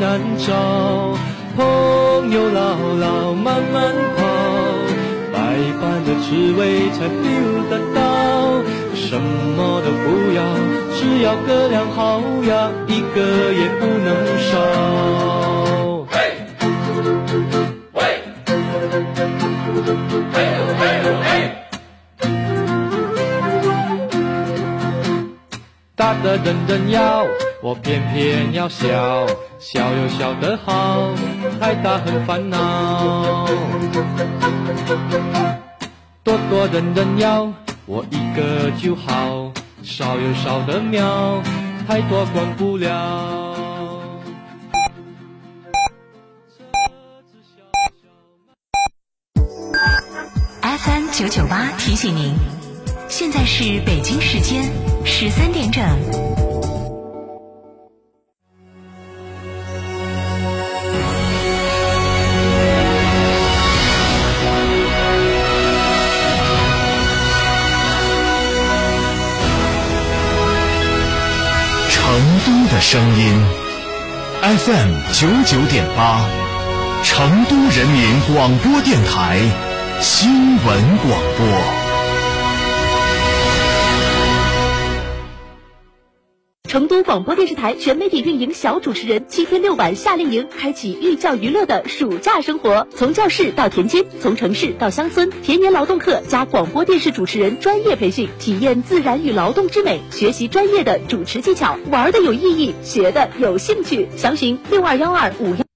难找。朋友老老慢慢跑，百般的滋味才 feel 得到。什么都不要，只要个两好呀，一个也不能少。嘿，喂，嘿嘿嘿。大的人人要，我偏偏要笑，笑又笑得好，太大很烦恼。多多人人要，我一个就好，少又少得妙，太多管不了。FM 九九八提醒您，现在是北京时间十三点整。的声音，FM 九九点八，成都人民广播电台新闻广播。成都广播电视台全媒体运营小主持人七天六晚夏令营，开启寓教于乐的暑假生活。从教室到田间，从城市到乡村，田园劳动课加广播电视主持人专业培训，体验自然与劳动之美，学习专业的主持技巧，玩的有意义，学的有兴趣。详询六二幺二五幺。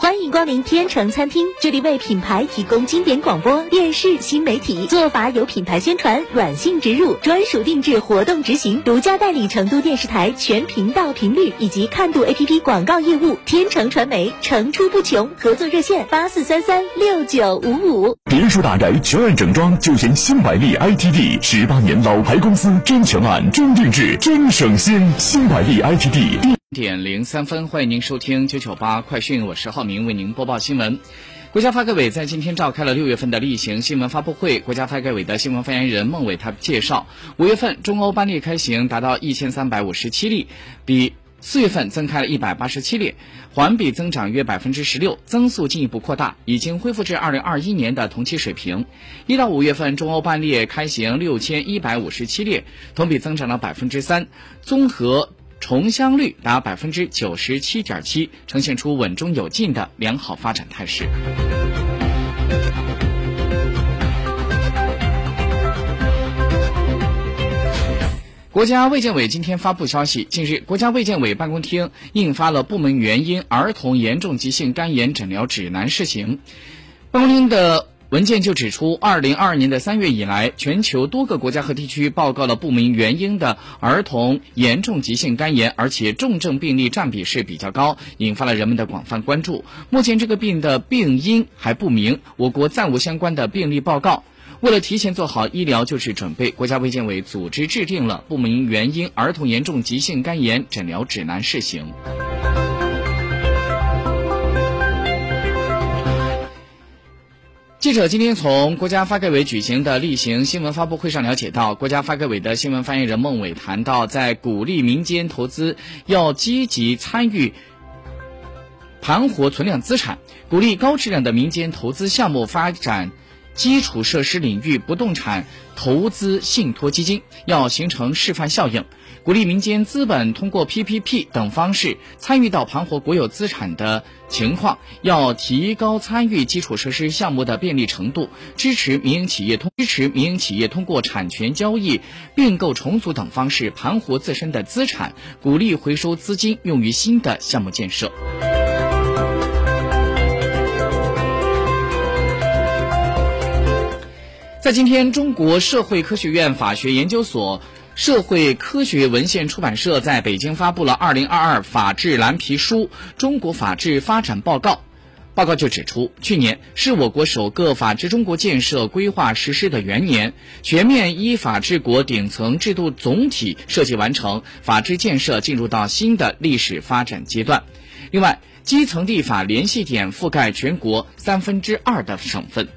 欢迎光临天成餐厅，这里为品牌提供经典广播电视新媒体做法有品牌宣传、软性植入、专属定制活动执行，独家代理成都电视台全频道频率以及看度 APP 广告业务。天成传媒层出不穷，合作热线八四三三六九五五。别墅大宅全案整装就选新百利 ITD，十八年老牌公司，真全案、真定制、真省心。新百利 ITD。点零三分，欢迎您收听九九八快讯，我是浩明，为您播报新闻。国家发改委在今天召开了六月份的例行新闻发布会。国家发改委的新闻发言人孟伟他介绍，五月份中欧班列开行达到一千三百五十七例，比四月份增开了一百八十七例，环比增长约百分之十六，增速进一步扩大，已经恢复至二零二一年的同期水平。一到五月份，中欧班列开行六千一百五十七列，同比增长了百分之三，综合。重乡率达百分之九十七点七，呈现出稳中有进的良好发展态势。国家卫健委今天发布消息，近日，国家卫健委办公厅印发了部门原因儿童严重急性肝炎诊疗指南试行。办公厅的。文件就指出，二零二二年的三月以来，全球多个国家和地区报告了不明原因的儿童严重急性肝炎，而且重症病例占比是比较高，引发了人们的广泛关注。目前这个病的病因还不明，我国暂无相关的病例报告。为了提前做好医疗救治准备，国家卫健委组织制定了不明原因儿童严重急性肝炎诊疗指南试行。记者今天从国家发改委举行的例行新闻发布会上了解到，国家发改委的新闻发言人孟伟谈到，在鼓励民间投资要积极参与盘活存量资产，鼓励高质量的民间投资项目发展。基础设施领域不动产投资信托基金要形成示范效应，鼓励民间资本通过 PPP 等方式参与到盘活国有资产的情况，要提高参与基础设施项目的便利程度，支持民营企业通支持民营企业通过产权交易、并购重组等方式盘活自身的资产，鼓励回收资金用于新的项目建设。在今天，中国社会科学院法学研究所社会科学文献出版社在北京发布了《二零二二法治蓝皮书：中国法治发展报告》。报告就指出，去年是我国首个法治中国建设规划实施的元年，全面依法治国顶层制度总体设计完成，法治建设进入到新的历史发展阶段。另外，基层立法联系点覆盖全国三分之二的省份。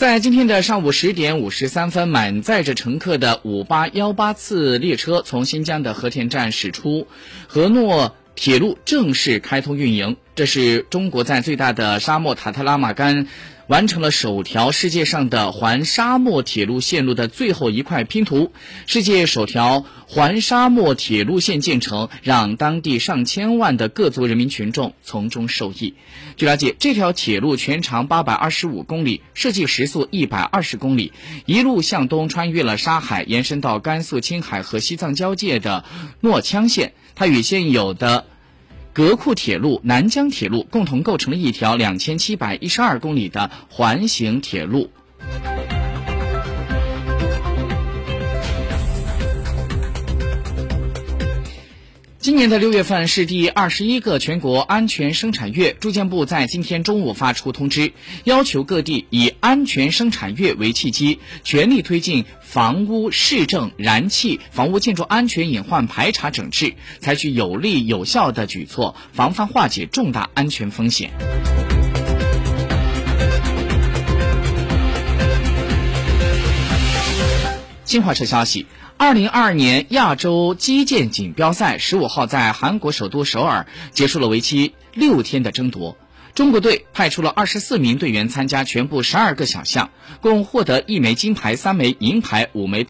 在今天的上午十点五十三分，满载着乘客的五八幺八次列车从新疆的和田站驶出，和诺铁路正式开通运营。这是中国在最大的沙漠塔特拉玛干。完成了首条世界上的环沙漠铁路线路的最后一块拼图，世界首条环沙漠铁路线建成，让当地上千万的各族人民群众从中受益。据了解，这条铁路全长八百二十五公里，设计时速一百二十公里，一路向东穿越了沙海，延伸到甘肃青海和西藏交界的诺羌县。它与现有的格库铁路、南疆铁路共同构成了一条两千七百一十二公里的环形铁路。今年的六月份是第二十一个全国安全生产月，住建部在今天中午发出通知，要求各地以安全生产月为契机，全力推进房屋市政、燃气、房屋建筑安全隐患排查整治，采取有力有效的举措，防范化解重大安全风险。新华社消息。二零二二年亚洲击剑锦标赛十五号在韩国首都首尔结束了为期六天的争夺。中国队派出了二十四名队员参加全部十二个小项，共获得一枚金牌、三枚银牌、五枚。